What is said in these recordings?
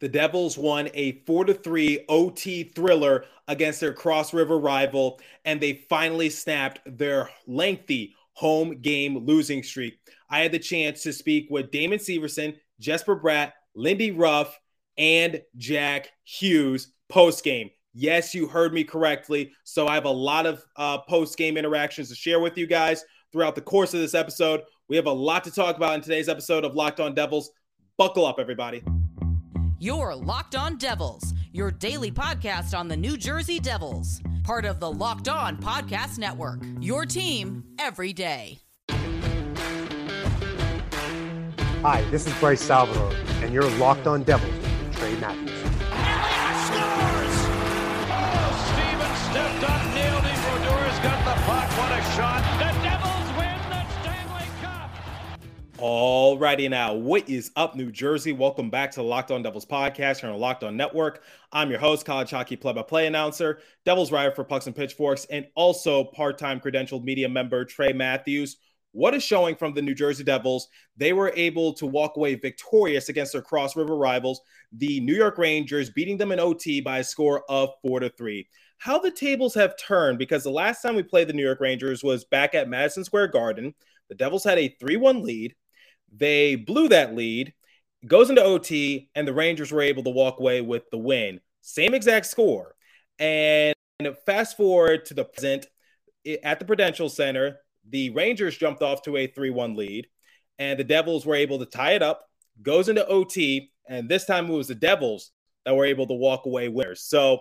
the Devils won a 4 to 3 OT thriller against their Cross River rival, and they finally snapped their lengthy home game losing streak. I had the chance to speak with Damon Severson, Jesper Bratt, Lindy Ruff, and Jack Hughes post game. Yes, you heard me correctly. So I have a lot of uh, post game interactions to share with you guys throughout the course of this episode. We have a lot to talk about in today's episode of Locked On Devils. Buckle up, everybody. Your Locked On Devils, your daily podcast on the New Jersey Devils, part of the Locked On Podcast Network. Your team every day. Hi, this is Bryce Salvador, and you're Locked On Devils with Trey Matthews. scores! Oh, Steven stepped up, nailed him. Brodeur's got the puck. What a shot. Alrighty now, what is up, New Jersey? Welcome back to the Locked On Devils podcast here on the Locked On Network. I'm your host, college hockey play-by-play announcer, Devils writer for Pucks and Pitchforks, and also part-time credentialed media member Trey Matthews. What a showing from the New Jersey Devils. They were able to walk away victorious against their Cross River rivals, the New York Rangers, beating them in OT by a score of 4 to 3. How the tables have turned because the last time we played the New York Rangers was back at Madison Square Garden. The Devils had a 3 1 lead. They blew that lead, goes into OT, and the Rangers were able to walk away with the win. Same exact score. And fast forward to the present at the Prudential Center, the Rangers jumped off to a 3 1 lead, and the Devils were able to tie it up, goes into OT, and this time it was the Devils that were able to walk away winners. So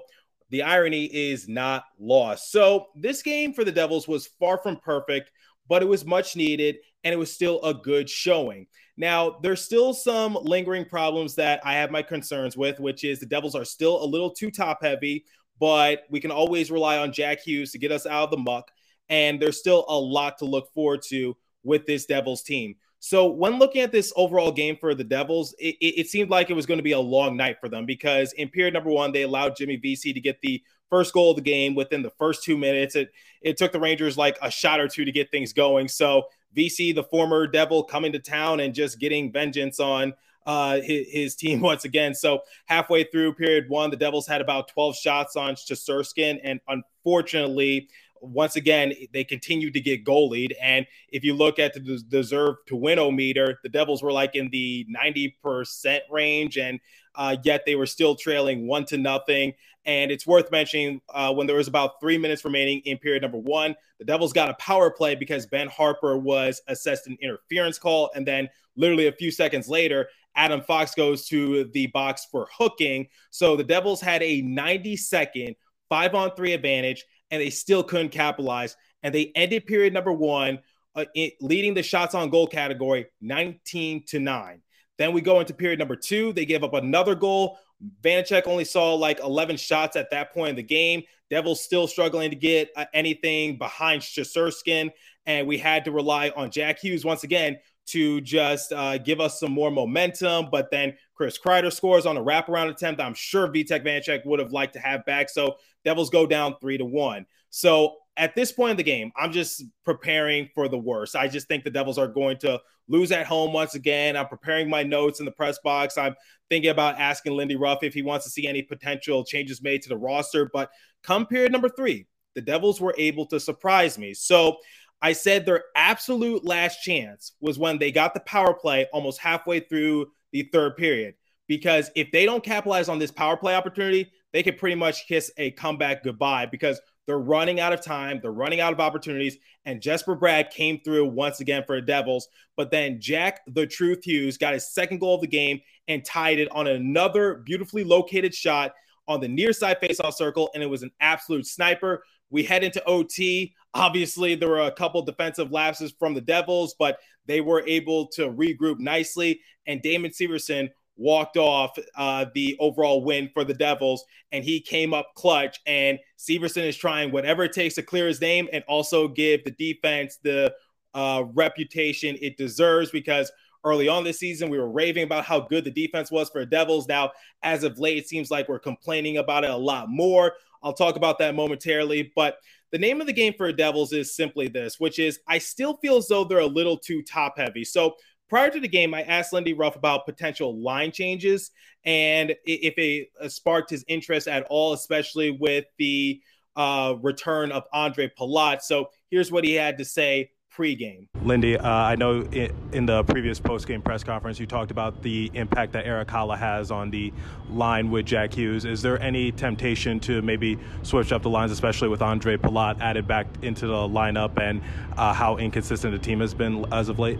the irony is not lost. So this game for the Devils was far from perfect, but it was much needed, and it was still a good showing. Now, there's still some lingering problems that I have my concerns with, which is the Devils are still a little too top heavy, but we can always rely on Jack Hughes to get us out of the muck and there's still a lot to look forward to with this Devils team. So when looking at this overall game for the Devils, it, it, it, seemed like it was going to be a long night for them because in period number one, they allowed Jimmy Vesey to get the first goal of the game within the first two minutes. It it took the Rangers like a shot or two to get things going. So Vesey, the former Devil, coming to town and just getting vengeance on uh, his, his, team once again. So halfway through period one, the Devils had about 12 shots on Shesterkin, and unfortunately, once again, they continued to get goalied. And if you look at the deserve to win o meter, the Devils were like in the 90% range, and uh, yet they were still trailing one to nothing. And it's worth mentioning uh, when there was about three minutes remaining in period number one, the Devils got a power play because Ben Harpur was assessed an interference call. And then literally a few seconds later, Adam Fox goes to the box for hooking. So the Devils had a 90 second five on three advantage and they still couldn't capitalize. And they ended period number one, uh, it, leading the shots on goal category 19 to 9. Then we go into period number two. They gave up another goal. Vanecek only saw like 11 shots at that point in the game. Devils still struggling to get uh, anything behind Shesterkin. And we had to rely on Jack Hughes once again to just uh, give us some more momentum. But then Chris Kreider scores on a wraparound attempt. I'm sure Vitek Vanecek would have liked to have back. So Devils go down three to one. So at this point in the game, I'm just preparing for the worst. I just think the Devils are going to lose at home once again. I'm preparing my notes in the press box. I'm thinking about asking Lindy Ruff if he wants to see any potential changes made to the roster. But come period number three, the Devils were able to surprise me. So I said their absolute last chance was when they got the power play almost halfway through the third period. Because if they don't capitalize on this power play opportunity, they could pretty much kiss a comeback goodbye because they're running out of time. They're running out of opportunities. And Jesper Bratt came through once again for the Devils. But then Jack the Truth Hughes got his second goal of the game and tied it on another beautifully located shot on the near side faceoff circle. And it was an absolute sniper. We head into OT. Obviously, there were a couple defensive lapses from the Devils, but they were able to regroup nicely. And Damon Severson walked off uh, the overall win for the Devils, and he came up clutch. And Severson is trying whatever it takes to clear his name and also give the defense the uh, reputation it deserves because early on this season we were raving about how good the defense was for the Devils. Now, as of late, it seems like we're complaining about it a lot more. I'll talk about that momentarily, but the name of the game for the Devils is simply this, which is I still feel as though they're a little too top heavy. So prior to the game, I asked Lindy Ruff about potential line changes and if it sparked his interest at all, especially with the uh, return of Andre Palat. So here's what he had to say pregame. Lindy, uh, I know in, in the previous postgame press conference you talked about the impact that Erik Haula has on the line with Jack Hughes. Is there any temptation to maybe switch up the lines, especially with Andre Palat added back into the lineup and uh, how inconsistent the team has been as of late?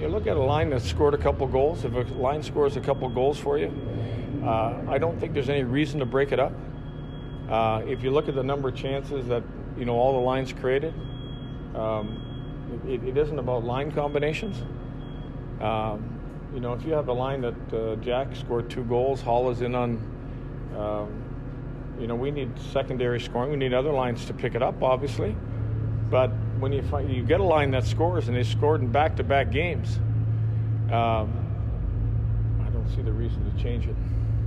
You look at a line that scored a couple goals. If a line scores a couple goals for you, uh, I don't think there's any reason to break it up. Uh, if you look at the number of chances that you know all the lines created, um, it, it isn't about line combinations. Um, you know, if you have a line that uh, Jack scored two goals, Hall is in on, um, you know, we need secondary scoring. We need other lines to pick it up, obviously. But when you find, you get a line that scores and they scored in back-to-back games, um, I don't see the reason to change it.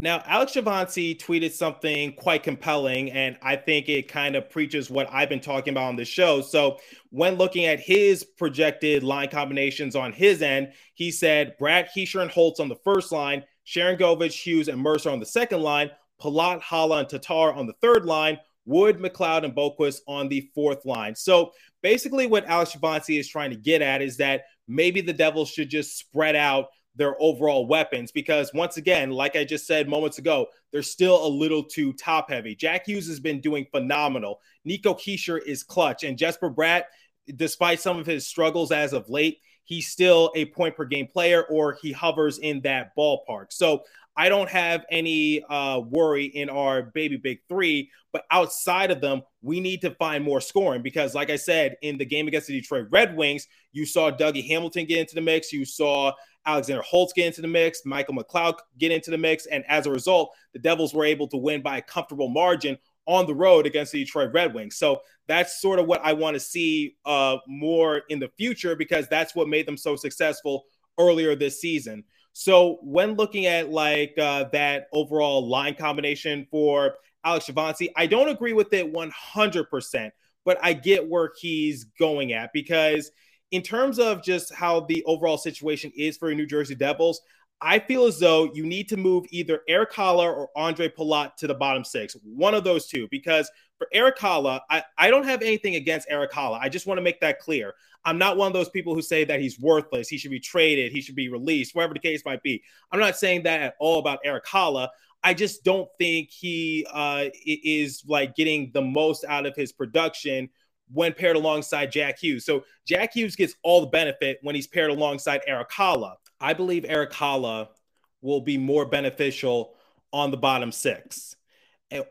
Now, Alex Javante tweeted something quite compelling, and I think it kind of preaches what I've been talking about on the show. So, when looking at his projected line combinations on his end, he said Bratt Hischier and Holtz on the first line, Sharangovich, Hughes, and Mercer on the second line, Palat, Haula, and Tatar on the third line, Wood, McLeod, and Boquist on the fourth line. So, basically, what Alex Javante is trying to get at is that maybe the Devils should just spread out their overall weapons because once again, like I just said moments ago, they're still a little too top heavy. Jack Hughes has been doing phenomenal. Nico Hischier is clutch, and Jesper Bratt, despite some of his struggles as of late, he's still a point per game player or he hovers in that ballpark. So I don't have any uh, worry in our baby big three, but outside of them, we need to find more scoring because, like I said, in the game against the Detroit Red Wings, you saw Dougie Hamilton get into the mix, you saw Alexander Holtz get into the mix, Michael McLeod get into the mix, and as a result, the Devils were able to win by a comfortable margin on the road against the Detroit Red Wings. So that's sort of what I want to see uh, more in the future because that's what made them so successful earlier this season. So when looking at like uh, that overall line combination for Alex Javante, I don't agree with it 100%, but I get where he's going at because – in terms of just how the overall situation is for New Jersey Devils, I feel as though you need to move either Erik Haula or Andre Palat to the bottom six, one of those two. Because for Erik Haula, I, I don't have anything against Erik Haula. I just want to make that clear. I'm not one of those people who say that he's worthless. He should be traded. He should be released, whatever the case might be. I'm not saying that at all about Erik Haula. I just don't think he uh, is like getting the most out of his production when paired alongside Jack Hughes. So Jack Hughes gets all the benefit when he's paired alongside Erik Haula. I believe Erik Haula will be more beneficial on the bottom six.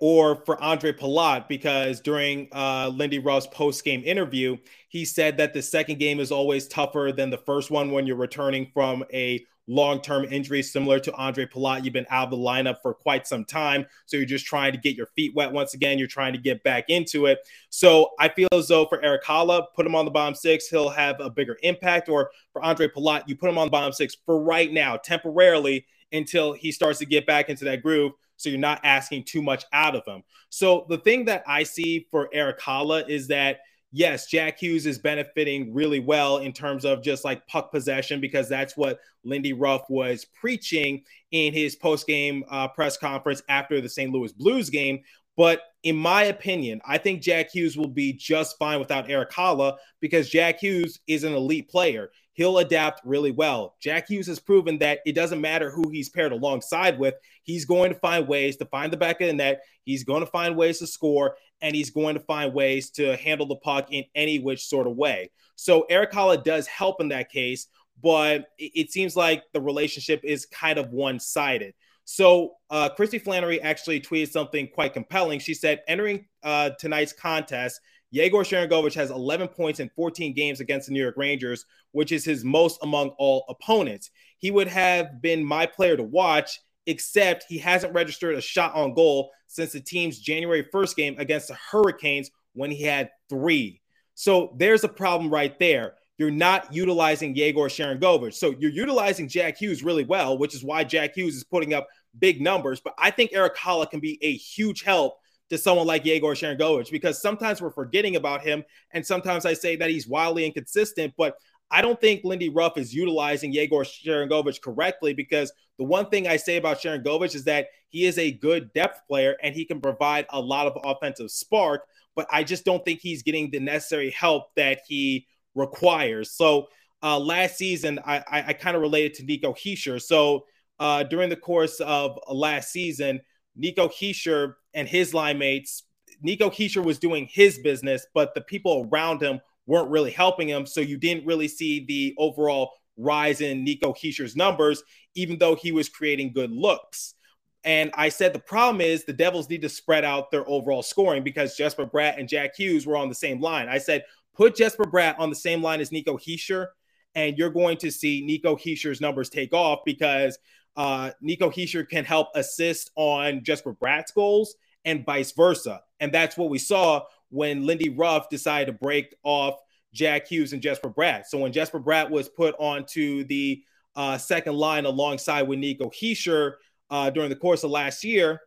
Or for Andre Palat, because during uh, Lindy Ruff's post game interview, he said that the second game is always tougher than the first one when you're returning from a long term injuries similar to Andre Palat. You've been out of the lineup for quite some time. So you're just trying to get your feet wet once again. You're trying to get back into it. So I feel as though for Erik Haula, put him on the bottom six, he'll have a bigger impact. Or for Andre Palat, you put him on the bottom six for right now, temporarily, until he starts to get back into that groove. So you're not asking too much out of him. So the thing that I see for Erik Haula is that yes, Jack Hughes is benefiting really well in terms of just like puck possession because that's what Lindy Ruff was preaching in his post game uh, press conference after the St. Louis Blues game. But in my opinion, I think Jack Hughes will be just fine without Erik Haula because Jack Hughes is an elite player. He'll adapt really well. Jack Hughes has proven that it doesn't matter who he's paired alongside with, he's going to find ways to find the back of the net. He's going to find ways to score and he's going to find ways to handle the puck in any which sort of way. So Erik Haula does help in that case, but it, seems like the relationship is kind of one sided. So uh, Christy Flannery actually tweeted something quite compelling. She said, entering uh, tonight's contest, Yegor Sharangovich has 11 points in 14 games against the New York Rangers, which is his most among all opponents. He would have been my player to watch except he hasn't registered a shot on goal since the team's January 1st game against the Hurricanes when he had three. So there's a problem right there. You're not utilizing Yegor Sharangovich. So you're utilizing Jack Hughes really well, which is why Jack Hughes is putting up big numbers. But I think Erik Haula can be a huge help to someone like Yegor Sharangovich because sometimes we're forgetting about him. And sometimes I say that he's wildly inconsistent, but I don't think Lindy Ruff is utilizing Yegor Sharangovich correctly because the one thing I say about Sharangovich is that he is a good depth player and he can provide a lot of offensive spark, but I just don't think he's getting the necessary help that he requires. So uh, last season, I, I, I kind of related to Nico Hischier. So uh, during the course of last season, Nico Hischier and his line mates, Nico Hischier was doing his business, but the people around him weren't really helping him. So you didn't really see the overall rise in Nico Hischier's numbers, even though he was creating good looks. And I said the problem is the Devils need to spread out their overall scoring because Jesper Bratt and Jack Hughes were on the same line. I said, put Jesper Bratt on the same line as Nico Hischier, and you're going to see Nico Hischier's numbers take off because uh, Nico Hischier can help assist on Jesper Bratt's goals and vice versa. And that's what we saw when Lindy Ruff decided to break off Jack Hughes and Jesper Bratt. So when Jesper Bratt was put onto the uh, second line alongside with Nico Hischier uh, during the course of last year,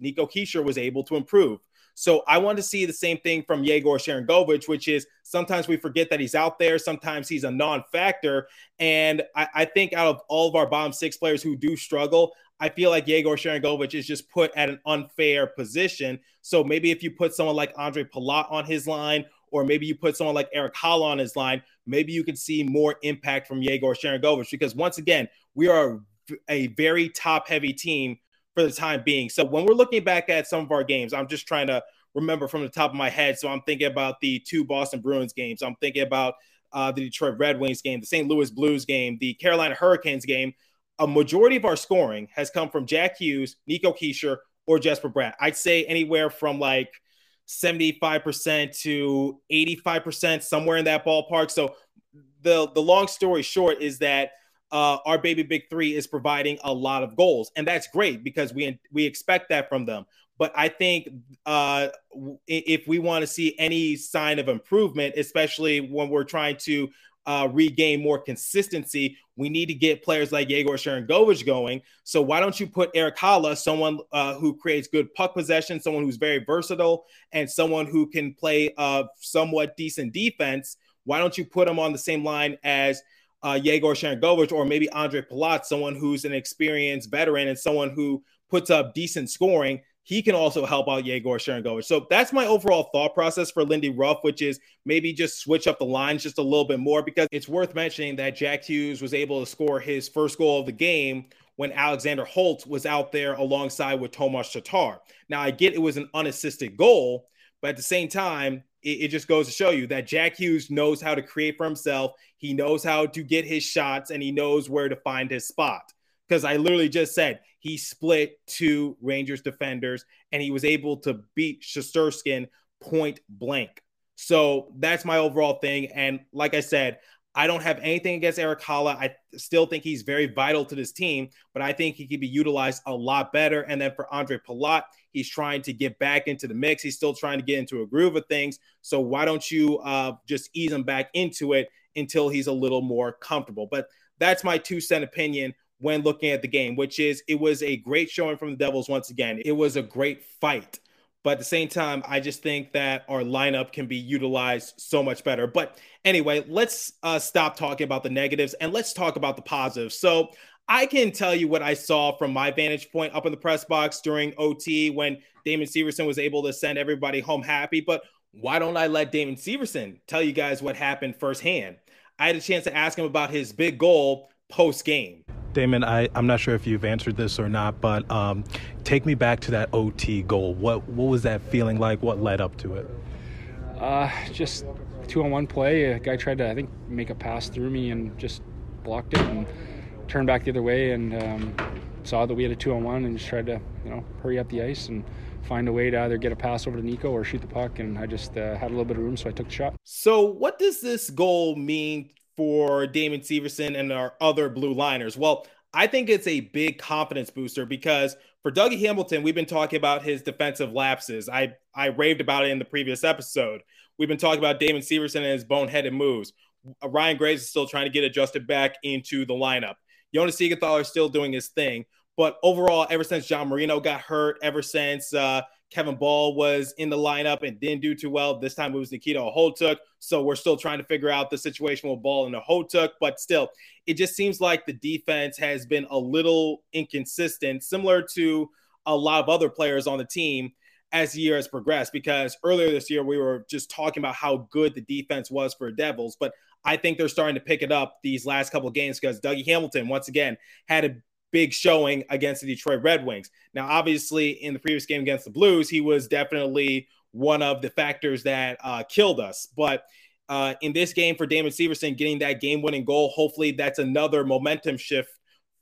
Nico Hischier was able to improve. So I want to see the same thing from Yegor Sharangovich, which is sometimes we forget that he's out there. Sometimes he's a non-factor. And I, I think out of all of our bottom six players who do struggle, I feel like Yegor Sharangovich is just put at an unfair position. So maybe if you put someone like Andre Palat on his line, or maybe you put someone like Erik Haula on his line, maybe you could see more impact from Yegor Sharangovich. Because once again, we are a very top heavy team for the time being. So when we're looking back at some of our games, I'm just trying to remember from the top of my head. So I'm thinking about the two Boston Bruins games. I'm thinking about uh, the Detroit Red Wings game, the St. Louis Blues game, the Carolina Hurricanes game. A majority of our scoring has come from Jack Hughes, Nico Hischier, or Jesper Bratt. I'd say anywhere from like 75% to 85%, somewhere in that ballpark. So the the long story short is that uh, our baby big three is providing a lot of goals, and that's great because we we expect that from them. But I think uh, if we want to see any sign of improvement, especially when we're trying to uh, regain more consistency, we need to get players like Yegor Sharangovich going. So why don't you put Erik Haula, someone uh, who creates good puck possession, someone who's very versatile, and someone who can play uh, somewhat decent defense? Why don't you put him on the same line as uh, Yegor Sharangovich or maybe Andre Palat, someone who's an experienced veteran and someone who puts up decent scoring? He can also help out Yegor Sharangovich. So that's my overall thought process for Lindy Ruff, which is maybe just switch up the lines just a little bit more because it's worth mentioning that Jack Hughes was able to score his first goal of the game when Alexander Holtz was out there alongside with Tomas Tatar. Now, I get it was an unassisted goal, but at the same time, it, it, just goes to show you that Jack Hughes knows how to create for himself. He knows how to get his shots and he knows where to find his spot. Because I literally just said he split two Rangers defenders and he was able to beat Shesterkin point blank. So that's my overall thing. And like I said, I don't have anything against Erik Haula. I still think he's very vital to this team, but I think he could be utilized a lot better. And then for Andre Palat, he's trying to get back into the mix. He's still trying to get into a groove of things. So why don't you uh, just ease him back into it until he's a little more comfortable? But that's my two cent opinion when looking at the game, which is it was a great showing from the Devils once again. It was a great fight. But at the same time, I just think that our lineup can be utilized so much better. But anyway, let's uh, stop talking about the negatives and let's talk about the positives. So I can tell you what I saw from my vantage point up in the press box during OT when Damon Severson was able to send everybody home happy. But why don't I let Damon Severson tell you guys what happened firsthand? I had a chance to ask him about his big goal post game. Damon, I, I'm not sure if you've answered this or not, but um, take me back to that OT goal. What what was that feeling like? What led up to it? Uh, just two on one play. A guy tried to, I think, make a pass through me and just blocked it and turned back the other way and um, saw that we had a two on one and just tried to, you know, hurry up the ice and find a way to either get a pass over to Nico or shoot the puck. And I just uh, had a little bit of room, so I took the shot. So, what does this goal mean for Damon Severson and our other blue liners? Well, I think it's a big confidence booster because for Dougie Hamilton, we've been talking about his defensive lapses. I, I raved about it in the previous episode. We've been talking about Damon Severson and his boneheaded moves. Ryan Graves is still trying to get adjusted back into the lineup. Jonas Siegenthaler is still doing his thing. But overall, ever since John Marino got hurt, ever since uh, Kevin Bahl was in the lineup and didn't do too well. This time it was Nikita Okhotiuk. So we're still trying to figure out the situation with Bahl and Okhotiuk. But still, it just seems like the defense has been a little inconsistent, similar to a lot of other players on the team as the year has progressed. Because earlier this year, we were just talking about how good the defense was for Devils. But I think they're starting to pick it up these last couple games because Dougie Hamilton, once again, had a big showing against the Detroit Red Wings. Now, obviously, in the previous game against the Blues, he was definitely one of the factors that uh, killed us. But uh, in this game for Damon Severson, getting that game winning goal, hopefully that's another momentum shift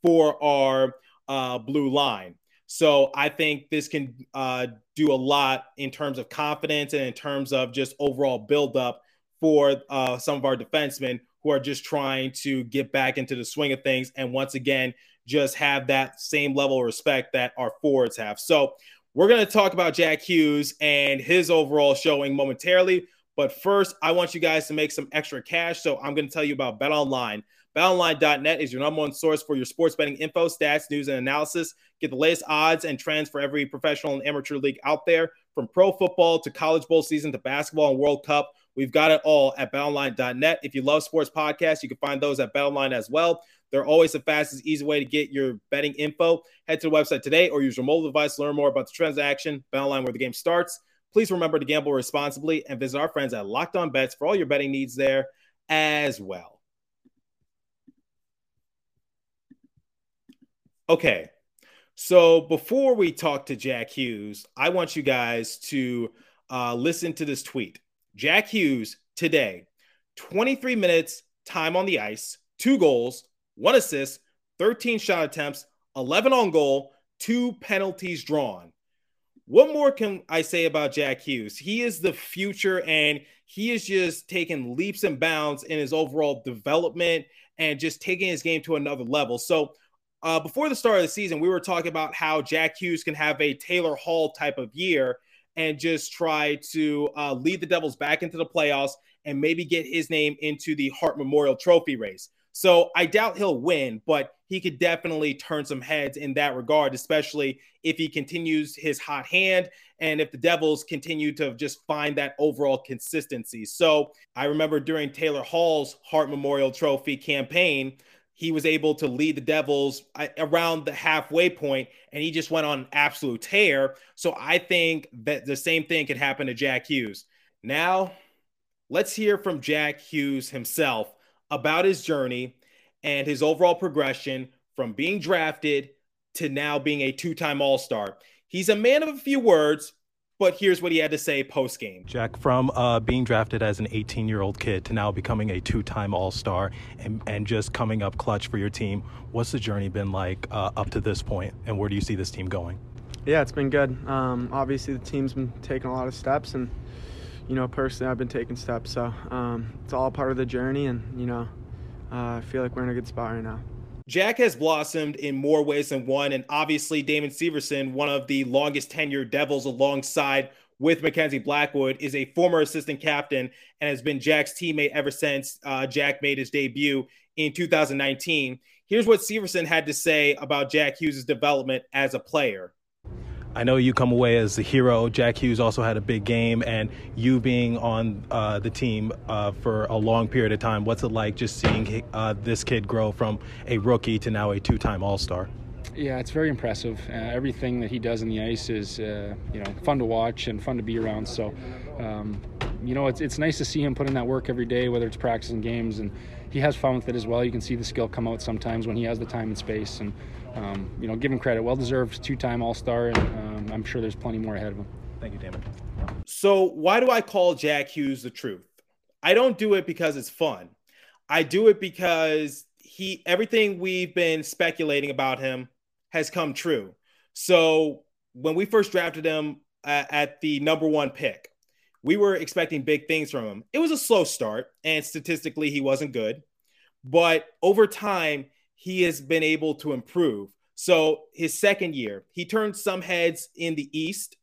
for our uh, blue line. So I think this can uh, do a lot in terms of confidence and in terms of just overall buildup for uh, some of our defensemen who are just trying to get back into the swing of things. And once again, just have that same level of respect that our forwards have. So we're going to talk about Jack Hughes and his overall showing momentarily. But first, I want you guys to make some extra cash. So I'm going to tell you about Bet Online. BetOnline.net is your number one source for your sports betting info, stats, news, and analysis. Get the latest odds and trends for every professional and amateur league out there, from pro football to college bowl season to basketball and World Cup. We've got it all at betonline.net. If you love sports podcasts, you can find those at betonline as well. They're always the fastest, easy way to get your betting info. Head to the website today or use your mobile device to learn more about the transaction. Betonline, where the game starts. Please remember to gamble responsibly and visit our friends at Locked On Bets for all your betting needs there as well. Okay, so before we talk to Jack Hughes, I want you guys to uh, listen to this tweet. Jack Hughes today, 23 minutes time on the ice, two goals, one assist, 13 shot attempts, 11 on goal, two penalties drawn. What more can I say about Jack Hughes? He is the future and he is just taking leaps and bounds in his overall development and just taking his game to another level. So, uh, before the start of the season, we were talking about how Jack Hughes can have a Taylor Hall type of year and just try to uh, lead the Devils back into the playoffs and maybe get his name into the Hart Memorial Trophy race. So I doubt he'll win, but he could definitely turn some heads in that regard, especially if he continues his hot hand and if the Devils continue to just find that overall consistency. So I remember during Taylor Hall's Hart Memorial Trophy campaign, he was able to lead the Devils around the halfway point, and he just went on absolute tear. So I think that the same thing could happen to Jack Hughes. Now, let's hear from Jack Hughes himself about his journey and his overall progression from being drafted to now being a two time All Star. He's a man of a few words, but here's what he had to say post game. Jack, from uh, being drafted as an 18 year old kid to now becoming a two time All Star and, and just coming up clutch for your team, what's the journey been like uh, up to this point, and where do you see this team going? Yeah, it's been good. Um, obviously, the team's been taking a lot of steps, and you know, personally, I've been taking steps. So um, it's all part of the journey, and you know, uh, I feel like we're in a good spot right now. Jack has blossomed in more ways than one. And obviously, Damon Severson, one of the longest tenured Devils alongside with Mackenzie Blackwood, is a former assistant captain and has been Jack's teammate ever since uh, Jack made his debut in 2019. Here's what Severson had to say about Jack Hughes' development as a player. I know you come away as the hero. Jack Hughes also had a big game, and you being on uh, the team uh, for a long period of time, what's it like just seeing uh, this kid grow from a rookie to now a two time All Star? Yeah, it's very impressive. Uh, everything that he does in the ice is, uh, you know, fun to watch and fun to be around. So, um, you know, it's it's nice to see him put in that work every day, whether it's practicing games, and he has fun with it as well. You can see the skill come out sometimes when he has the time and space, and um, you know, give him credit. Well deserved two time All Star, and um, I'm sure there's plenty more ahead of him. Thank you, Damon. So, why do I call Jack Hughes the truth? I don't do it because it's fun. I do it because he everything we've been speculating about him has come true. So, when we first drafted him at, at the number one pick, we were expecting big things from him. It was a slow start, and statistically, he wasn't good. But over time, he has been able to improve. So his second year, he turned some heads in the East,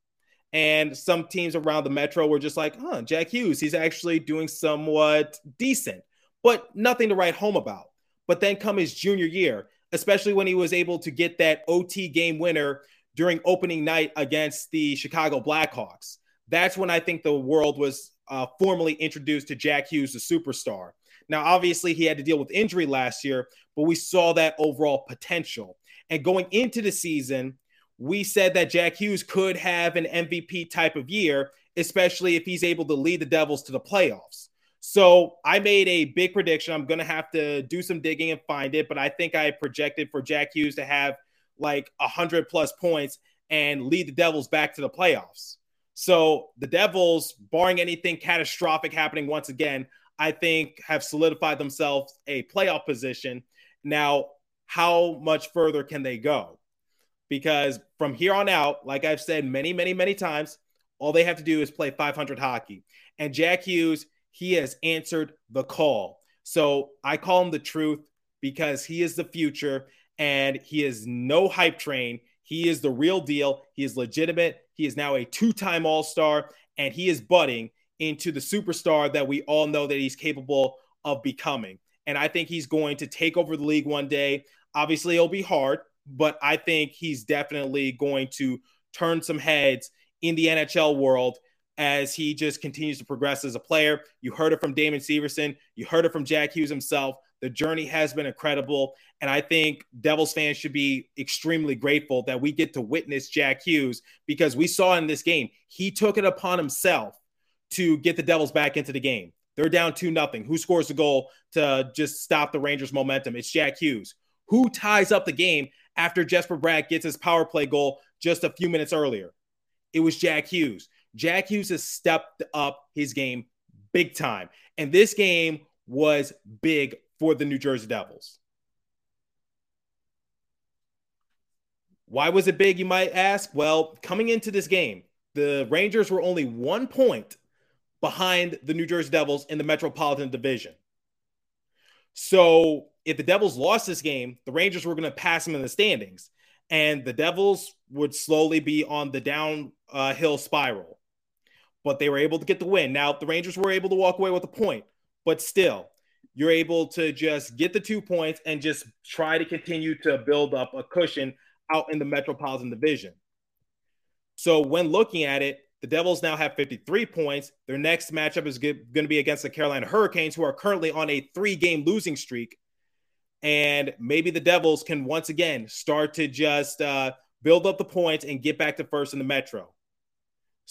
and some teams around the Metro were just like, huh, Jack Hughes, he's actually doing somewhat decent, but nothing to write home about. But then come his junior year, especially when he was able to get that OT game winner during opening night against the Chicago Blackhawks. That's when I think the world was uh, formally introduced to Jack Hughes, the superstar. Now, obviously, he had to deal with injury last year, but we saw that overall potential. And going into the season, we said that Jack Hughes could have an MVP type of year, especially if he's able to lead the Devils to the playoffs. So I made a big prediction. I'm going to have to do some digging and find it, but I think I projected for Jack Hughes to have like 100 plus points and lead the Devils back to the playoffs. So the Devils, barring anything catastrophic happening once again, I think have solidified themselves a playoff position. Now, how much further can they go? Because from here on out, like I've said many, many, many times, all they have to do is play 500 hockey. And Jack Hughes, he has answered the call. So I call him the truth because he is the future and he is no hype train. He is the real deal. He is legitimate. He is now a two time All Star and he is budding into the superstar that we all know that he's capable of becoming. And I think he's going to take over the league one day. Obviously, it'll be hard, but I think he's definitely going to turn some heads in the NHL world as he just continues to progress as a player. You heard it from Damon Severson, you heard it from Jack Hughes himself. The journey has been incredible. And I think Devils fans should be extremely grateful that we get to witness Jack Hughes because we saw in this game, he took it upon himself to get the Devils back into the game. They're down 2 nothing. Who scores the goal to just stop the Rangers' momentum? It's Jack Hughes. Who ties up the game after Jesper Bratt gets his power play goal just a few minutes earlier? It was Jack Hughes. Jack Hughes has stepped up his game big time. And this game was big for the New Jersey Devils. Why was it big, you might ask? Well, coming into this game, the Rangers were only one point behind the New Jersey Devils in the Metropolitan Division. So if the Devils lost this game, the Rangers were going to pass them in the standings, and the Devils would slowly be on the downhill spiral but they were able to get the win. Now, the Rangers were able to walk away with a point, but still, you're able to just get the two points and just try to continue to build up a cushion out in the Metropolitan Division. So, when looking at it, the Devils now have 53 points. Their next matchup is going to be against the Carolina Hurricanes, who are currently on a three game losing streak. And maybe the Devils can once again start to just uh, build up the points and get back to first in the Metro.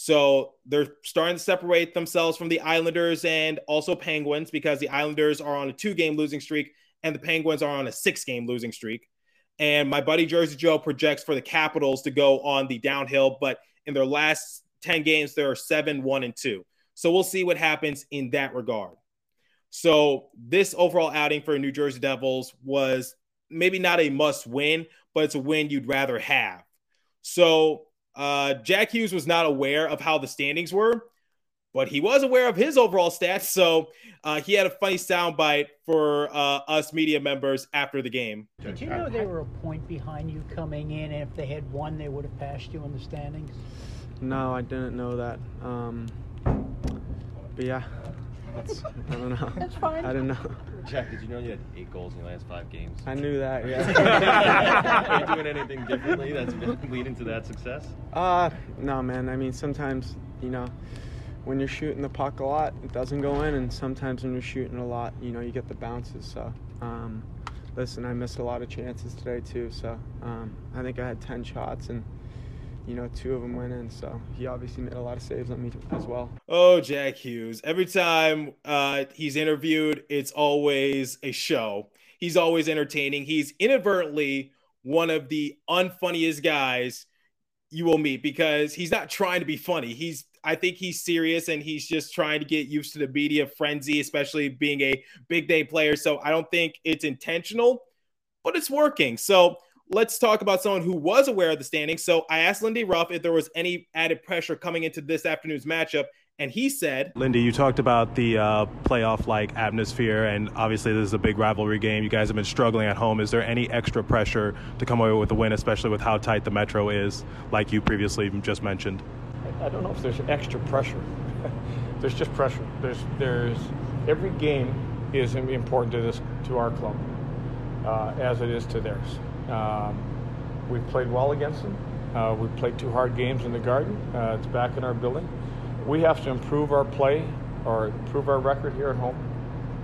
So they're starting to separate themselves from the Islanders and also Penguins because the Islanders are on a two game losing streak and the Penguins are on a six game losing streak. And my buddy Jersey Joe projects for the Capitals to go on the downhill, but in their last 10 games, there are seven, one, and two. So we'll see what happens in that regard. So this overall outing for New Jersey Devils was maybe not a must win, but it's a win you'd rather have. So uh, Jack Hughes was not aware of how the standings were, but he was aware of his overall stats. So uh, he had a funny soundbite for uh, us media members after the game. Did you know they were a point behind you coming in? And if they had won, they would have passed you in the standings? No, I didn't know that. Um, but yeah, that's, I don't know. That's fine. I didn't know. Jack, did you know you had eight goals in your last five games? I knew that. Yeah. Are you doing anything differently that's been leading to that success? Uh, no, man. I mean, sometimes you know, when you're shooting the puck a lot, it doesn't go in, and sometimes when you're shooting a lot, you know, you get the bounces. So, um, listen, I missed a lot of chances today too. So, um, I think I had ten shots and you know, two of them went in. So he obviously made a lot of saves on me as well. Oh, Jack Hughes. Every time uh, he's interviewed, it's always a show. He's always entertaining. He's inadvertently one of the unfunniest guys you will meet because he's not trying to be funny. He's I think he's serious and he's just trying to get used to the media frenzy, especially being a big day player. So I don't think it's intentional, but it's working. So let's talk about someone who was aware of the standings. So I asked Lindy Ruff if there was any added pressure coming into this afternoon's matchup. And he said, Lindy, you talked about the uh, playoff like atmosphere, and obviously this is a big rivalry game. You guys have been struggling at home. Is there any extra pressure to come away with a win, especially with how tight the Metro is, like you previously just mentioned? I don't know if there's extra pressure. there's just pressure. There's, there's every game is important to this to our club, uh, as it is to theirs. Um, we've played well against them. Uh, we played two hard games in the Garden. Uh, it's back in our building. We have to improve our play or improve our record here at home.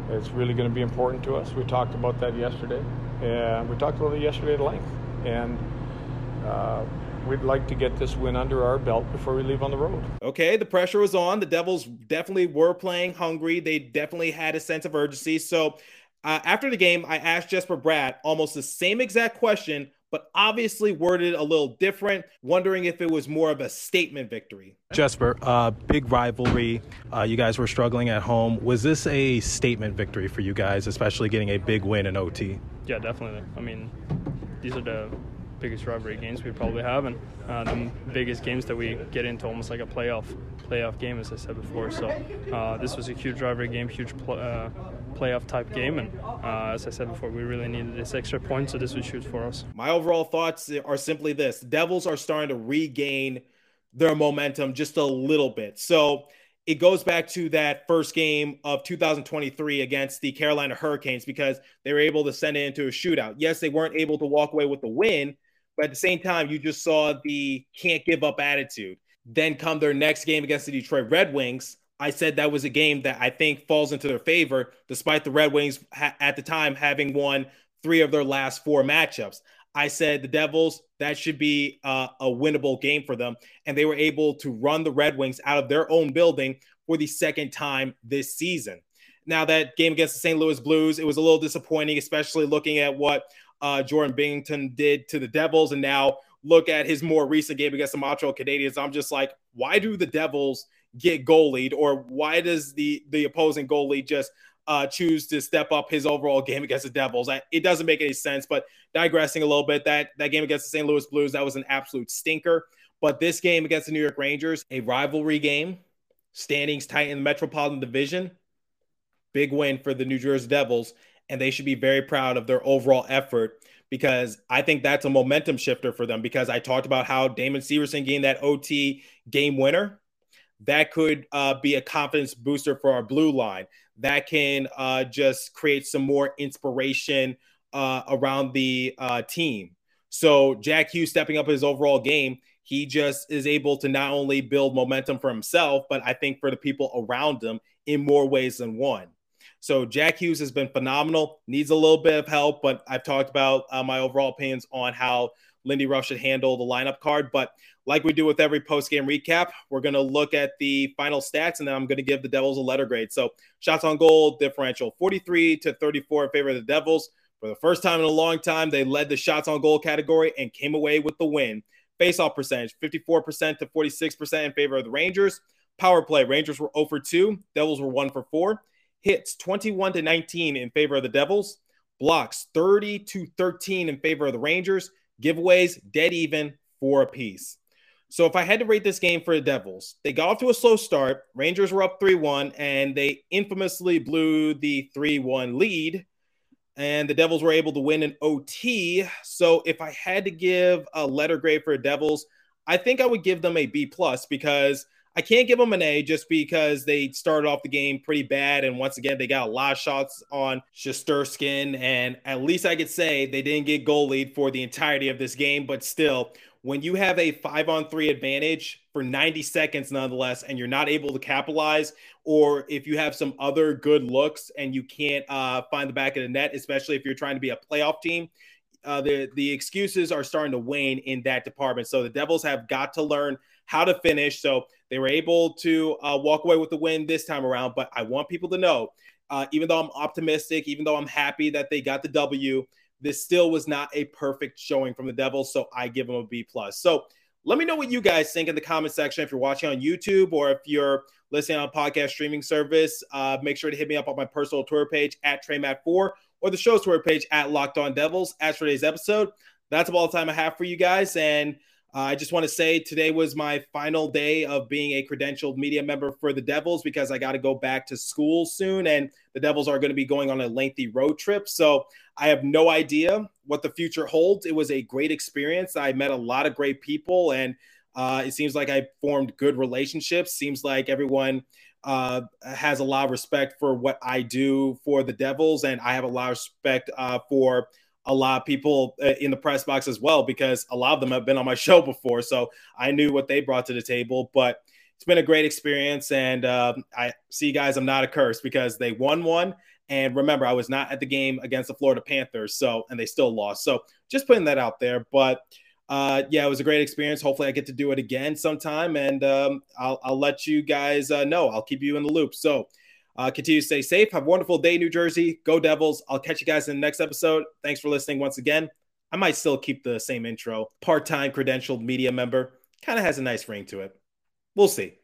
It's really going to be important to us. We talked about that yesterday, and we talked about it yesterday at length. And uh, we'd like to get this win under our belt before we leave on the road. Okay, the pressure was on. The Devils definitely were playing hungry. They definitely had a sense of urgency. So uh, after the game, I asked Jesper Bratt almost the same exact question, but obviously worded a little different, wondering if it was more of a statement victory. Jesper, uh, big rivalry. Uh, you guys were struggling at home. Was this a statement victory for you guys, especially getting a big win in OT? Yeah, definitely. I mean, these are the biggest rivalry games we probably have, and uh, the biggest games that we get into almost like a playoff playoff game, as I said before. So uh, this was a huge rivalry game, huge pl- uh, playoff type game, and uh, as I said before, we really needed this extra point, so this was huge for us. My overall thoughts are simply this: Devils are starting to regain their momentum just a little bit. So it goes back to that first game of 2023 against the Carolina Hurricanes because they were able to send it into a shootout. Yes, they weren't able to walk away with the win, but at the same time, you just saw the can't give up attitude. Then come their next game against the Detroit Red Wings. I said that was a game that I think falls into their favor, despite the Red Wings ha- at the time having won three of their last four matchups. I said the Devils, that should be uh, a winnable game for them. And they were able to run the Red Wings out of their own building for the second time this season. Now, that game against the St. Louis Blues, it was a little disappointing, especially looking at what uh, Jordan Binnington did to the Devils, and now look at his more recent game against the Montreal Canadiens. I'm just like, why do the Devils get goalied, or why does the the opposing goalie just uh, choose to step up his overall game against the Devils? I, it doesn't make any sense. But digressing a little bit, that that game against the St. Louis Blues that was an absolute stinker. But this game against the New York Rangers, a rivalry game, standings tight in the Metropolitan Division, big win for the New Jersey Devils and they should be very proud of their overall effort because I think that's a momentum shifter for them. Because I talked about how Damon Severson gained that OT game winner. That could uh, be a confidence booster for our blue line. That can uh, just create some more inspiration uh, around the uh, team. So Jack Hughes stepping up his overall game, he just is able to not only build momentum for himself, but I think for the people around him in more ways than one. So Jack Hughes has been phenomenal. Needs a little bit of help, but I've talked about uh, my overall opinions on how Lindy Ruff should handle the lineup card. But like we do with every post game recap, we're going to look at the final stats, and then I'm going to give the Devils a letter grade. So shots on goal differential 43 to 34 in favor of the Devils. For the first time in a long time, they led the shots on goal category and came away with the win. Faceoff percentage 54% to 46% in favor of the Rangers. Power play Rangers were 0 for 2, Devils were 1 for 4 hits 21 to 19 in favor of the Devils, blocks 30 to 13 in favor of the Rangers, giveaways dead even four apiece. So if I had to rate this game for the Devils, they got off to a slow start. Rangers were up 3-1 and they infamously blew the 3-1 lead and the Devils were able to win an OT. So if I had to give a letter grade for the Devils, I think I would give them a B plus because I can't give them an A just because they started off the game pretty bad. And once again, they got a lot of shots on Shesterkin. And at least I could say they didn't get goal lead for the entirety of this game. But still, when you have a five on three advantage for 90 seconds, nonetheless, and you're not able to capitalize, or if you have some other good looks and you can't uh, find the back of the net, especially if you're trying to be a playoff team, uh, the the excuses are starting to wane in that department. So the Devils have got to learn how to finish. So they were able to uh, walk away with the win this time around. But I want people to know, uh, even though I'm optimistic, even though I'm happy that they got the W, this still was not a perfect showing from the Devils. So I give them a B plus. So let me know what you guys think in the comment section if you're watching on YouTube or if you're listening on podcast streaming service. Uh, make sure to hit me up on my personal Twitter page at TreyMatt4 or the show's Twitter page at Locked On Devils. As for today's episode, that's all the time I have for you guys. And uh, I just want to say today was my final day of being a credentialed media member for the Devils because I got to go back to school soon, and the Devils are going to be going on a lengthy road trip. So I have no idea what the future holds. It was a great experience. I met a lot of great people, and uh, it seems like I formed good relationships. Seems like everyone uh, has a lot of respect for what I do for the Devils, and I have a lot of respect uh, for a lot of people uh, in the press box as well because a lot of them have been on my show before, so I knew what they brought to the table. But it's been a great experience, and um, I see, guys, I'm not a curse because they won one. And remember, I was not at the game against the Florida Panthers, so and they still lost. So just putting that out there. But uh, yeah, it was a great experience. Hopefully, I get to do it again sometime, and um, I'll, I'll let you guys uh, know. I'll keep you in the loop. So uh, continue to stay safe. Have a wonderful day, New Jersey. Go Devils. I'll catch you guys in the next episode. Thanks for listening once again. I might still keep the same intro. Part time credentialed media member kind of has a nice ring to it. We'll see.